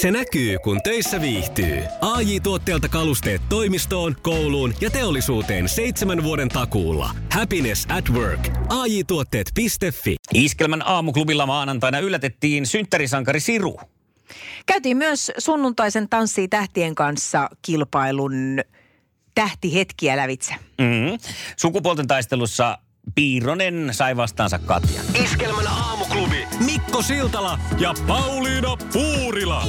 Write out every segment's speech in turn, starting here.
Se näkyy, kun töissä viihtyy. ai tuotteelta kalusteet toimistoon, kouluun ja teollisuuteen seitsemän vuoden takuulla. Happiness at work. ai tuotteetfi Iskelmän aamuklubilla maanantaina yllätettiin synttärisankari Siru. Käytiin myös sunnuntaisen Tanssii tähtien kanssa kilpailun tähtihetkiä lävitse. Mm-hmm. Sukupuolten taistelussa Piironen sai vastaansa Katja. Iskelmän aamuklubi Mikko Siltala ja Pauliina Puurila.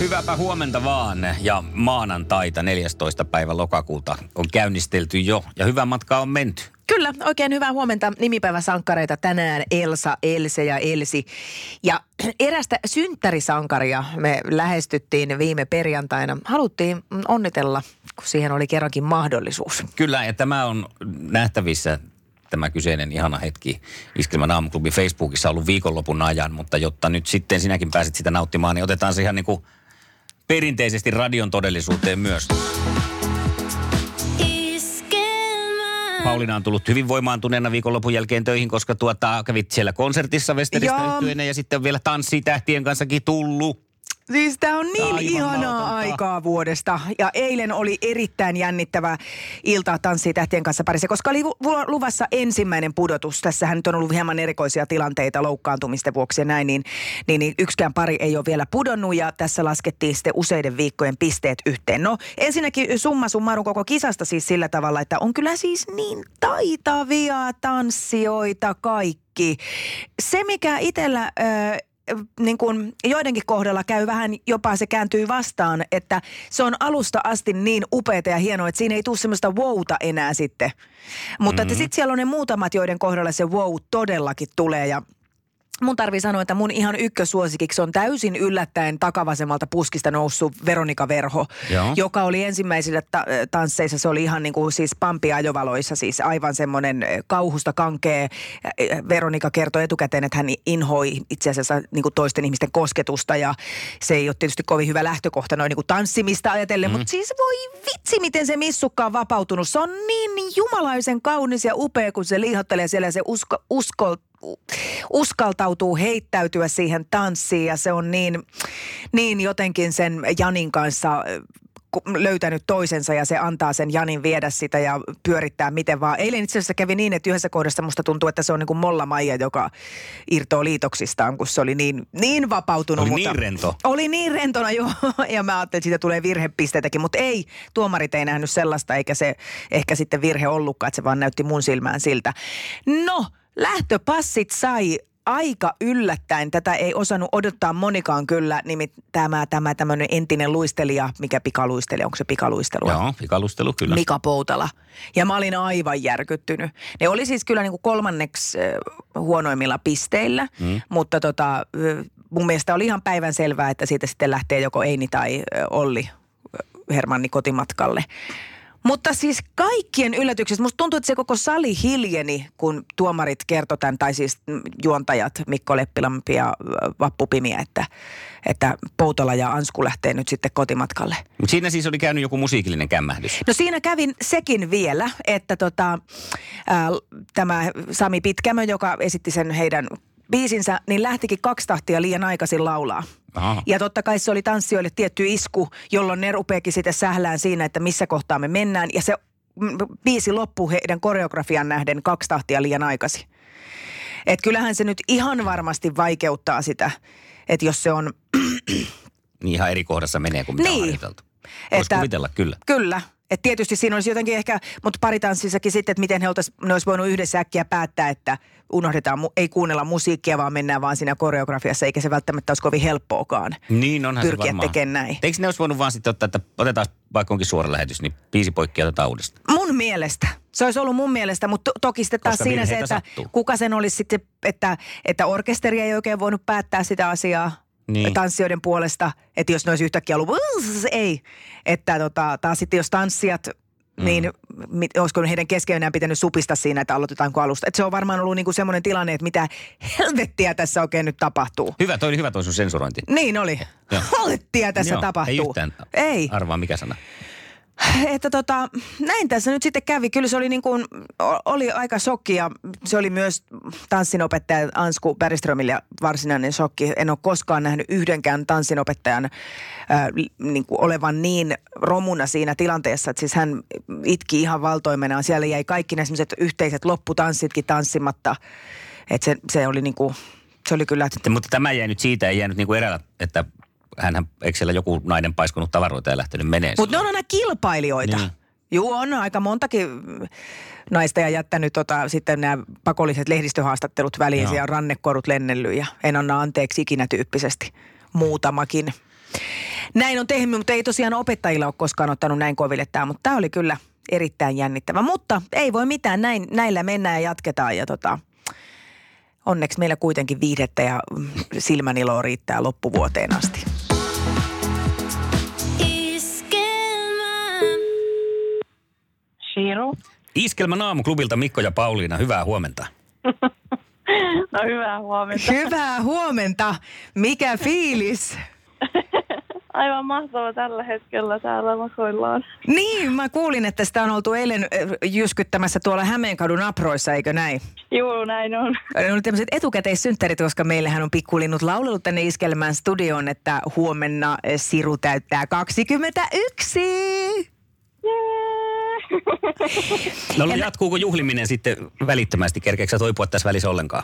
Hyväpä huomenta vaan ja maanantaita 14. päivä lokakuuta on käynnistelty jo ja hyvä matka on menty. Kyllä, oikein hyvää huomenta nimipäiväsankareita tänään Elsa, Else ja Elsi. Ja erästä synttärisankaria me lähestyttiin viime perjantaina. Haluttiin onnitella, kun siihen oli kerrankin mahdollisuus. Kyllä, ja tämä on nähtävissä tämä kyseinen ihana hetki Iskelmän aamuklubin Facebookissa ollut viikonlopun ajan, mutta jotta nyt sitten sinäkin pääset sitä nauttimaan, niin otetaan se ihan niin kuin perinteisesti radion todellisuuteen myös. Pauliina on tullut hyvin voimaantuneena viikonlopun jälkeen töihin, koska tuota, kävit siellä konsertissa Westeristä ja sitten on vielä tanssitähtien kanssakin tullut. Siis tämä on niin Aivan ihanaa nautantaa. aikaa vuodesta. Ja eilen oli erittäin jännittävä ilta tanssitähtien kanssa parissa, koska oli luvassa ensimmäinen pudotus. Tässähän nyt on ollut hieman erikoisia tilanteita loukkaantumisten vuoksi ja näin, niin, niin, niin yksikään pari ei ole vielä pudonnut ja tässä laskettiin sitten useiden viikkojen pisteet yhteen. No ensinnäkin summa summarum koko kisasta siis sillä tavalla, että on kyllä siis niin taitavia tanssijoita kaikki. Se, mikä itsellä niin kuin joidenkin kohdalla käy vähän jopa se kääntyy vastaan, että se on alusta asti niin upeata ja hienoa, että siinä ei tule semmoista wowta enää sitten. Mutta mm-hmm. että sitten siellä on ne muutamat, joiden kohdalla se wow todellakin tulee ja Mun tarvii sanoa, että mun ihan ykkösuosikiksi on täysin yllättäen takavasemmalta puskista noussut Veronika Verho, Joo. joka oli ensimmäisillä ta- tansseissa, se oli ihan niin kuin siis pampiajovaloissa, siis aivan semmoinen kauhusta kankee. Veronika kertoi etukäteen, että hän inhoi itse asiassa niin kuin toisten ihmisten kosketusta ja se ei ole tietysti kovin hyvä lähtökohta noin niin kuin tanssimista ajatellen, mm. mutta siis voi vitsi, miten se missukka on vapautunut. Se on niin jumalaisen kaunis ja upea, kun se liihottelee siellä se usko, usko uskaltautuu heittäytyä siihen tanssiin ja se on niin, niin jotenkin sen Janin kanssa löytänyt toisensa ja se antaa sen Janin viedä sitä ja pyörittää miten vaan. Eilen itse asiassa kävi niin, että yhdessä kohdassa musta tuntuu, että se on niin kuin Molla Maija, joka irtoo liitoksistaan, kun se oli niin, niin vapautunut. Oli mutta niin rento. Oli niin rentona, joo. Ja mä ajattelin, että siitä tulee virhepisteitäkin, mutta ei, tuomarit ei nähnyt sellaista, eikä se ehkä sitten virhe ollutkaan, että se vaan näytti mun silmään siltä. No, lähtöpassit sai aika yllättäen. Tätä ei osannut odottaa monikaan kyllä, nimittäin tämä, tämä tämmöinen entinen luistelija, mikä pikaluistelija, onko se pikaluistelu? Joo, pikalustelu kyllä. Mika Poutala. Ja mä olin aivan järkyttynyt. Ne oli siis kyllä niin kuin kolmanneksi huonoimmilla pisteillä, mm. mutta tota, mun mielestä oli ihan päivän selvää, että siitä sitten lähtee joko Eini tai Olli Hermanni kotimatkalle. Mutta siis kaikkien yllätyksestä, musta tuntuu, että se koko sali hiljeni, kun tuomarit kertoi tämän, tai siis juontajat Mikko Leppilampi ja Vappu Pimiä, että, että Poutola ja Ansku lähtee nyt sitten kotimatkalle. Mutta siinä siis oli käynyt joku musiikillinen kämmähdys. No siinä kävin sekin vielä, että tota, ää, tämä Sami Pitkämö, joka esitti sen heidän biisinsä, niin lähtikin kaksi tahtia liian aikaisin laulaa. Aha. Ja totta kai se oli tanssijoille tietty isku, jolloin ne rupeekin sitten sählään siinä, että missä kohtaa me mennään. Ja se biisi loppuu heidän koreografian nähden kaksi tahtia liian aikaisin. Et kyllähän se nyt ihan varmasti vaikeuttaa sitä, että jos se on... niin ihan eri kohdassa menee kuin mitä niin. on harjoiteltu. Voisi kuvitella, kyllä. Kyllä. Et tietysti siinä olisi jotenkin ehkä, mutta paritanssissakin sitten, että miten he oltais, ne olisi voinut yhdessä äkkiä päättää, että unohdetaan, ei kuunnella musiikkia, vaan mennään vaan siinä koreografiassa, eikä se välttämättä olisi kovin helppoakaan niin, onhan pyrkiä tekemään näin. Eikö ne olisi voinut vaan sitten ottaa, että otetaan vaikka onkin suora lähetys, niin biisi poikki otetaan uudestaan? Mun mielestä. Se olisi ollut mun mielestä, mutta to- toki sitten taas Koska siinä se, että sattuu. kuka sen olisi sitten, että, että orkesteri ei oikein voinut päättää sitä asiaa niin. tanssijoiden puolesta, että jos ne olisi yhtäkkiä ollut, ei. Että tota, taas sitten jos tanssijat Mm. niin mit, olisiko heidän keskenään pitänyt supista siinä, että aloitetaanko alusta. Että se on varmaan ollut niinku semmoinen tilanne, että mitä helvettiä tässä oikein nyt tapahtuu. Hyvä, toi oli hyvä toi sun sensurointi. Niin oli. Helvettiä tässä Joo, tapahtuu. Ei yhtään. Ei. Arvaa mikä sana. että tota, näin tässä nyt sitten kävi. Kyllä se oli niin kuin, oli aika shokki ja se oli myös tanssinopettaja Ansku Bergströmille varsinainen shokki. En ole koskaan nähnyt yhdenkään tanssinopettajan äh, niin kuin olevan niin romuna siinä tilanteessa, että siis hän itki ihan valtoimenaan. Siellä jäi kaikki ne yhteiset lopputanssitkin tanssimatta. Että se, se oli niin kuin, se oli kyllä... Mutta tämä jäi nyt siitä, ei jäänyt niin kuin erällä, että hänhän, eikö siellä joku nainen paiskunut tavaroita ja lähtenyt menee? Mutta ne on aina kilpailijoita. Niin. Joo, on aika montakin naista ja jättänyt tota, sitten nämä pakolliset lehdistöhaastattelut väliin ja rannekorut lennellyt ja en anna anteeksi ikinä tyyppisesti. Muutamakin. Näin on tehnyt, mutta ei tosiaan opettajilla ole koskaan ottanut näin koville tämä, mutta tämä oli kyllä erittäin jännittävä. Mutta ei voi mitään, näin, näillä mennään ja jatketaan ja tota, onneksi meillä kuitenkin viihdettä ja silmäniloa riittää loppuvuoteen asti. Iskelmän aamuklubilta Mikko ja Pauliina, hyvää huomenta. no hyvää huomenta. Hyvää huomenta. Mikä fiilis? Aivan mahtava tällä hetkellä täällä makoillaan. Niin, mä kuulin, että sitä on oltu eilen jyskyttämässä tuolla Hämeenkadun aproissa, eikö näin? Joo, näin on. Ne oli tämmöiset etukäteissynttärit, koska meillähän on pikkulinnut laulellut tänne Iskelmän studioon, että huomenna Siru täyttää 21. No jatkuuko juhliminen sitten välittömästi? Kerkeekö toipua tässä välissä ollenkaan?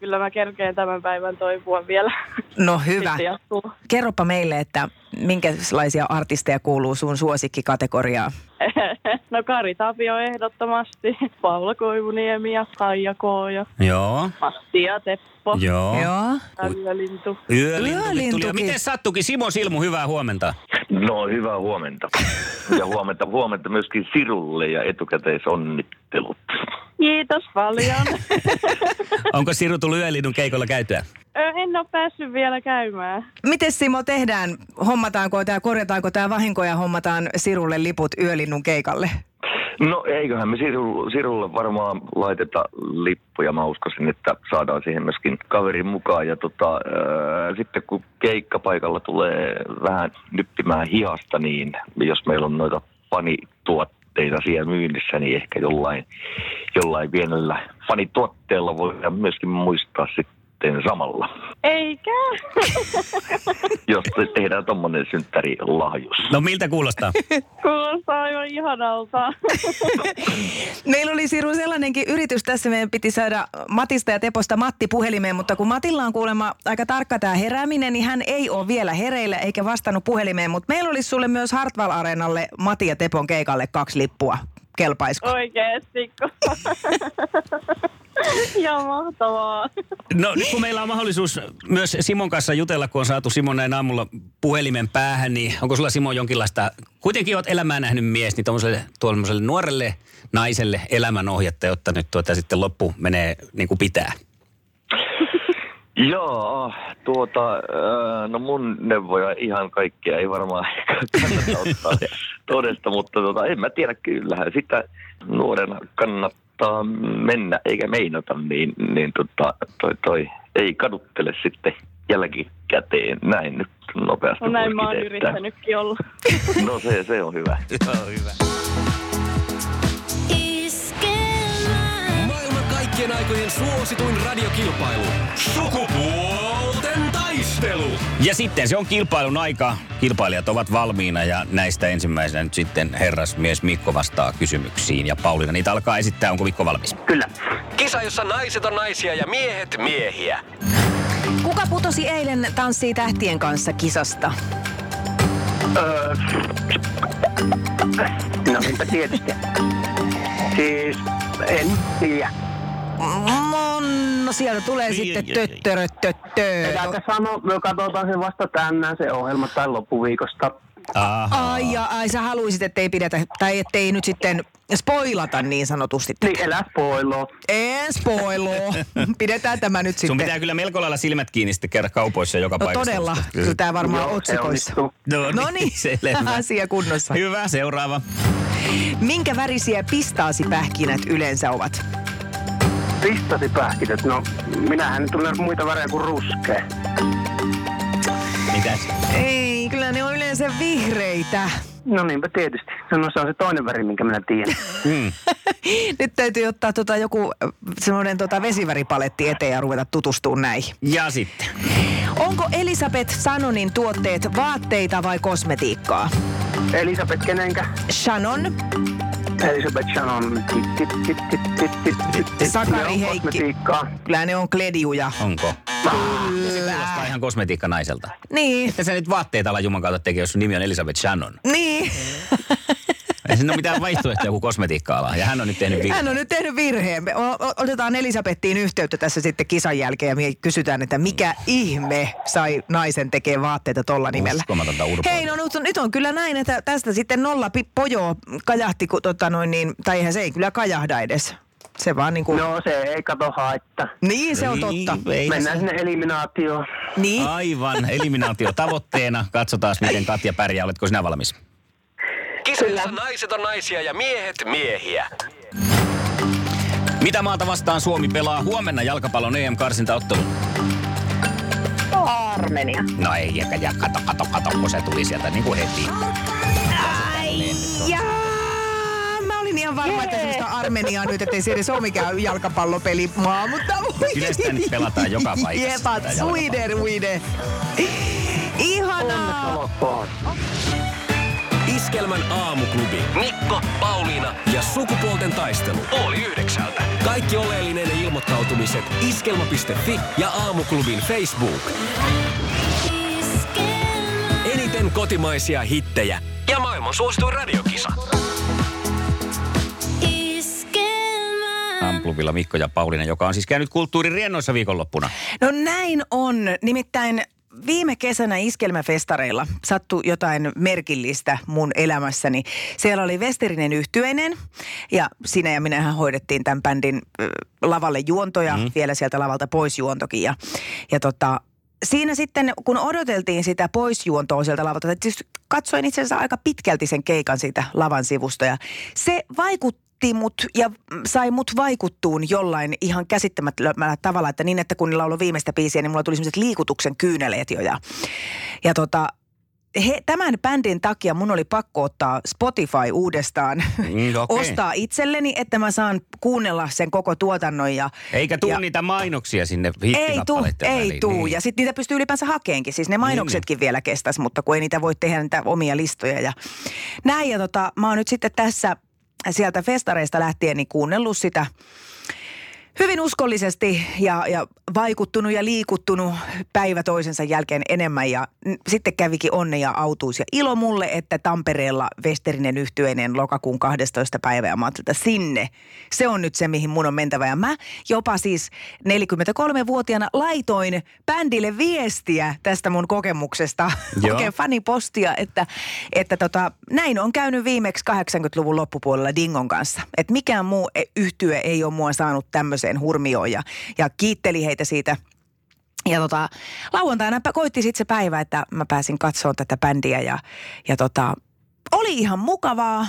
Kyllä mä kerkeen tämän päivän toipua vielä. No hyvä. Kerropa meille, että minkälaisia artisteja kuuluu sun suosikkikategoriaan? no Kari Tapio ehdottomasti, Paula Koivuniemi ja Kaija Kooja. Joo. Matti ja Teppo. Joo. Joo. Yölintu. Yölintu. Tuli. Miten sattukin? Simo Silmu, hyvää huomenta. No hyvää huomenta. Ja huomenta, huomenta myöskin Sirulle ja etukäteisonnittelut. Kiitos paljon. Onko Siru tullut yölinnun keikolla käytyä? En ole päässyt vielä käymään. Miten Simo tehdään? Hommataanko tämä, korjataanko tämä vahinko ja hommataan Sirulle liput yölinnun keikalle? No eiköhän me Sirulle, Sirulle varmaan laiteta lippuja. Mä uskoisin, että saadaan siihen myöskin kaverin mukaan. Ja tota, ää, sitten kun keikkapaikalla tulee vähän nyppimään hihasta, niin jos meillä on noita fanituotteita siellä myynnissä, niin ehkä jollain, jollain pienellä fanituotteella voidaan myöskin muistaa sitten sitten samalla. Eikä. Jos tehdään tuommoinen synttärilahjus. No miltä kuulostaa? kuulostaa aivan ihanalta. Meillä oli Siru sellainenkin yritys tässä. Meidän piti saada Matista ja Teposta Matti puhelimeen, mutta kun Matilla on kuulemma aika tarkka tämä herääminen, niin hän ei ole vielä hereillä eikä vastannut puhelimeen. Mutta meillä olisi sulle myös Hartwall Areenalle Matti ja Tepon keikalle kaksi lippua. Kelpaisiko? Oikeesti. Ja mahtavaa. No nyt kun meillä on mahdollisuus myös Simon kanssa jutella, kun on saatu Simon näin aamulla puhelimen päähän, niin onko sulla Simon jonkinlaista, kuitenkin olet elämää nähnyt mies, niin tuollaiselle nuorelle naiselle elämänohjetta, jotta nyt tuota sitten loppu menee niin kuin pitää? Joo, tuota, no mun neuvoja ihan kaikkea ei varmaan kannata ottaa todesta, mutta tuota, en mä tiedä kyllähän sitä nuorena kannattaa mennä eikä meinata, niin, niin tota, toi, toi ei kaduttele sitten jälkikäteen näin nyt nopeasti. No näin mä oon yrittänytkin olla. No se, se on hyvä. Se on hyvä. kaikkien aikojen suosituin radiokilpailu. Sukupuolten taistelu. Ja sitten se on kilpailun aika. Kilpailijat ovat valmiina ja näistä ensimmäisenä nyt sitten herrasmies Mikko vastaa kysymyksiin. Ja Pauliina niitä alkaa esittää. Onko Mikko valmis? Kyllä. Kisa, jossa naiset on naisia ja miehet miehiä. Kuka putosi eilen Tanssii tähtien kanssa kisasta? Öö, no enpä tietysti. Siis en tiedä. No sieltä tulee sitten töttörö, töttö. Pitääkö sanoa, me katsotaan sen vasta tänään se ohjelma tai loppuviikosta. Aha. Ai, ja, ai sä haluisit, ettei pidetä, tai ettei nyt sitten spoilata niin sanotusti. Niin, elä spoilo. En spoilo. Pidetään tämä nyt sitten. Sun pitää kyllä melko lailla silmät kiinni sitten kerran kaupoissa joka no, paikassa. todella. Kyllä tämä varmaan Joo, otsikoissa. No No niin, selvä. asia kunnossa. Hyvä, seuraava. Minkä värisiä pistaasipähkinät yleensä ovat? Pistasipähkinät, no minähän en tunne muita värejä kuin ruskea. Mitäs? Ei, kyllä ne on yleensä vihreitä. No niinpä tietysti. No se on se toinen väri, minkä minä tiedän. Mm. Nyt täytyy ottaa tota joku äh, semmoinen tota vesiväripaletti eteen ja ruveta tutustumaan näihin. Ja sitten. Onko Elisabeth Sanonin tuotteet vaatteita vai kosmetiikkaa? Elisabeth kenenkä? Shannon, Elisabeth Shannon. Sakari Heikki. kosmetiikkaa. kyllä ne on klediuja. Onko? Se kuulostaa ihan kosmetiikkanaiselta. Niin, Että sä nyt vaatteita ala Juman kautta tekee, jos sun nimi on Elisabeth Shannon. niin. Ei siinä ole mitään vaihtoehtoja kuin kosmetiikka-ala. Ja hän on nyt tehnyt virheen. Hän on nyt tehnyt virheen. Me otetaan Elisabettiin yhteyttä tässä sitten kisan jälkeen ja me kysytään, että mikä ihme sai naisen tekee vaatteita tolla nimellä. Hei, no nyt on, nyt on kyllä näin, että tästä sitten nolla pojoa kajahti, kun, tota noin, niin, tai eihän se ei kyllä kajahda edes. Se vaan niin kuin, no. Se ei kato haittaa. niin se on totta. Niin, ei Mennään se- sinne eliminaatioon. Niin. Aivan, eliminaatio tavoitteena. Katsotaan, miten Katja pärjää. Oletko sinä valmis? Kisassa naiset on naisia ja miehet miehiä. Mitä maata vastaan Suomi pelaa huomenna jalkapallon EM-karsintaottelun? Armenia. No ei, eikä ja kato, kato, kato, kun se tuli sieltä niin kuin heti. Jaa, mä olin ihan varma, että semmoista Armeniaa nyt, ettei se edes ole mikään jalkapallopeli maa, mutta voi. Kyllä sitä nyt pelataan joka paikassa Jepat, Sweden, Sweden. Ihanaa. Olkoon. Iskelmän aamuklubi. Mikko, Pauliina ja sukupuolten taistelu. Oli yhdeksältä. Kaikki oleellinen ilmoittautumiset iskelma.fi ja aamuklubin Facebook. Eniten kotimaisia hittejä ja maailman suosituin radiokisa. Aamuklubilla Mikko ja Pauliina, joka on siis käynyt kulttuuririennoissa viikonloppuna. No näin on. Nimittäin viime kesänä iskelmäfestareilla sattui jotain merkillistä mun elämässäni. Siellä oli Westerinen yhtyeinen ja sinä ja minähän hoidettiin tämän bändin ö, lavalle juontoja, mm. vielä sieltä lavalta pois juontokin. Ja, ja tota, siinä sitten, kun odoteltiin sitä poisjuontoa sieltä lavalta, siis katsoin itse asiassa aika pitkälti sen keikan siitä lavan sivusta ja se vaikutti mut ja sai mut vaikuttuun jollain ihan käsittämättömällä tavalla, että niin, että kun lauloi viimeistä biisiä, niin mulla tuli sellaiset liikutuksen kyyneleet jo ja, ja tota, he, tämän bändin takia mun oli pakko ottaa Spotify uudestaan, Mm, okei. ostaa itselleni, että mä saan kuunnella sen koko tuotannon ja Eikä tuu ja, niitä mainoksia sinne ei tuu, ei väliin. tuu. Niin. Ja sitten niitä pystyy ylipäänsä hakeenkin. Siis ne mainoksetkin vielä kestäis, mutta kun ei niitä voi tehdä niitä omia listoja. Ja näin, ja tota, mä oon nyt sitten tässä sieltä festareista lähtien niin kuunnellut sitä hyvin uskollisesti ja, ja vaikuttunut ja liikuttunut päivä toisensa jälkeen enemmän. Ja n- sitten kävikin onne ja autuus ja ilo mulle, että Tampereella Westerinen yhtyeinen lokakuun 12. päivä. Ja mä että sinne, se on nyt se, mihin mun on mentävä. Ja mä jopa siis 43-vuotiaana laitoin bändille viestiä tästä mun kokemuksesta. Joo. Oikein fanipostia, että, että tota, näin on käynyt viimeksi 80-luvun loppupuolella Dingon kanssa. Että mikään muu e- yhtye ei ole mua saanut tämmöiseen hurmioon ja, ja kiitteli heitä siitä. Ja tota, lauantaina koitti sitten se päivä, että mä pääsin katsomaan tätä bändiä ja, ja tota, oli ihan mukavaa.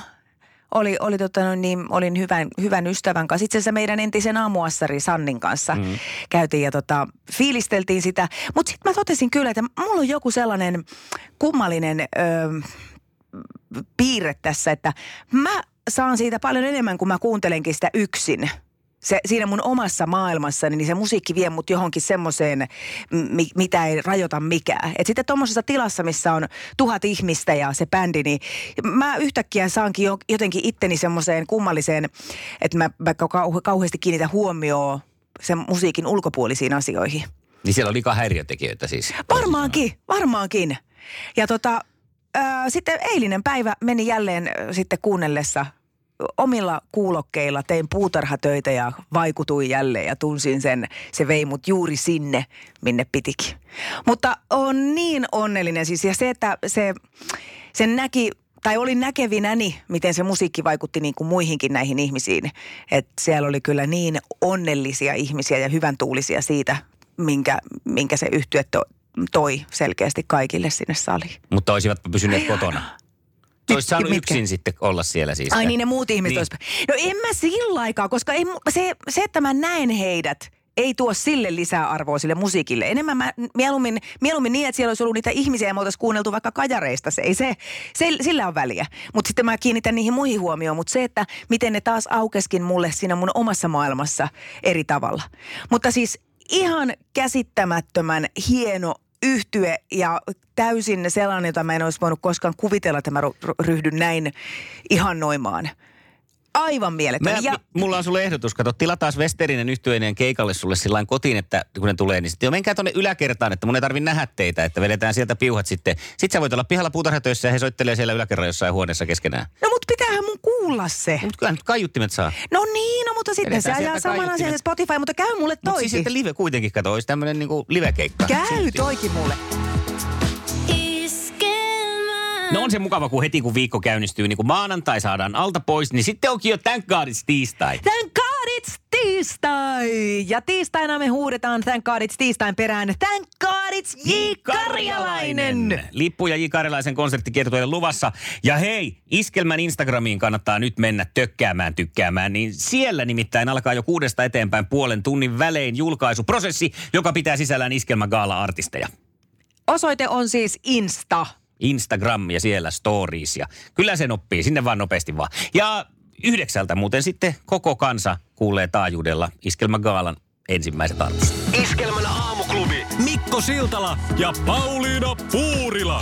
Oli, oli tota, no niin, olin hyvän, hyvän ystävän kanssa. Itse asiassa meidän entisen aamuassari Sannin kanssa mm. käytiin ja tota, fiilisteltiin sitä. Mutta sitten mä totesin kyllä, että mulla on joku sellainen kummallinen ö, piirre tässä, että mä saan siitä paljon enemmän, kun mä kuuntelenkin sitä yksin. Se, siinä mun omassa maailmassani, niin se musiikki vie mut johonkin semmoiseen, mi, mitä ei rajoita mikään. Et sitten tuommoisessa tilassa, missä on tuhat ihmistä ja se bändi, niin mä yhtäkkiä saankin jo, jotenkin itteni semmoiseen kummalliseen, että mä, mä kau, kauheasti kiinnitän huomioon sen musiikin ulkopuolisiin asioihin. Niin siellä oli liikaa häiriötekijöitä siis. Varmaankin, varmaankin. Ja tota, ää, sitten eilinen päivä meni jälleen ä, sitten kuunnellessa omilla kuulokkeilla, tein puutarhatöitä ja vaikutuin jälleen ja tunsin sen, se vei mut juuri sinne, minne pitikin. Mutta on niin onnellinen siis ja se, että se, sen näki tai olin näkevinäni, miten se musiikki vaikutti niin kuin muihinkin näihin ihmisiin. Että siellä oli kyllä niin onnellisia ihmisiä ja hyvän tuulisia siitä, minkä, minkä se yhtye to, toi selkeästi kaikille sinne saliin. Mutta olisivat pysyneet kotona. Olisi saanut mitkä? yksin sitten olla siellä siis. Ai niin ne muut ihmiset Niin. niin. No en mä sillä aikaa, koska ei, se, se, että mä näen heidät, ei tuo sille lisää arvoa sille musiikille. Enemmän mä, mieluummin, mieluummin niin, että siellä olisi ollut niitä ihmisiä ja me oltaisiin kuunneltu vaikka kajareista. Se ei se, se sillä on väliä. Mutta sitten mä kiinnitän niihin muihin huomioon. Mutta se, että miten ne taas aukeskin mulle siinä mun omassa maailmassa eri tavalla. Mutta siis ihan käsittämättömän hieno yhtye ja täysin sellainen, jota mä en olisi voinut koskaan kuvitella, että mä ryhdyn näin ihannoimaan. Aivan mieletön. Mä, ja... Mulla on sulle ehdotus. Kato, tilataan Westerinen yhtyeineen keikalle sulle sillä kotiin, että kun ne tulee, niin sitten jo menkää tuonne yläkertaan, että mun ei tarvi nähdä teitä, että vedetään sieltä piuhat sitten. Sitten sä voit olla pihalla puutarhatöissä ja he soittelee siellä yläkerran jossain huoneessa keskenään. No mutta pitäähän mun kuulla se. Mutta kyllä nyt kaiuttimet saa. No niin, no mutta sitten Vedetään se ajaa saman asian Spotify, mutta käy mulle toikin. Mutta siis sitten live kuitenkin, kato, olisi tämmöinen niinku live-keikka. Käy toikin mulle. No on se mukava, kun heti kun viikko käynnistyy, niin kun maanantai saadaan alta pois, niin sitten onkin jo thank god it's tiistai. Thank god it's tiistai! Ja tiistaina me huudetaan thank god it's tiistain perään. Thank god it's J. Karjalainen! Lippu ja J. Karjalaisen konserttikiertoille luvassa. Ja hei, Iskelmän Instagramiin kannattaa nyt mennä tökkäämään, tykkäämään. Niin siellä nimittäin alkaa jo kuudesta eteenpäin puolen tunnin välein julkaisuprosessi, joka pitää sisällään Iskelmän gaala-artisteja. Osoite on siis Insta Instagram ja siellä stories ja kyllä sen oppii, sinne vaan nopeasti vaan. Ja yhdeksältä muuten sitten koko kansa kuulee taajuudella Iskelmän Gaalan ensimmäiset arvostot. Iskelmän aamuklubi Mikko Siltala ja Pauliina Puurila.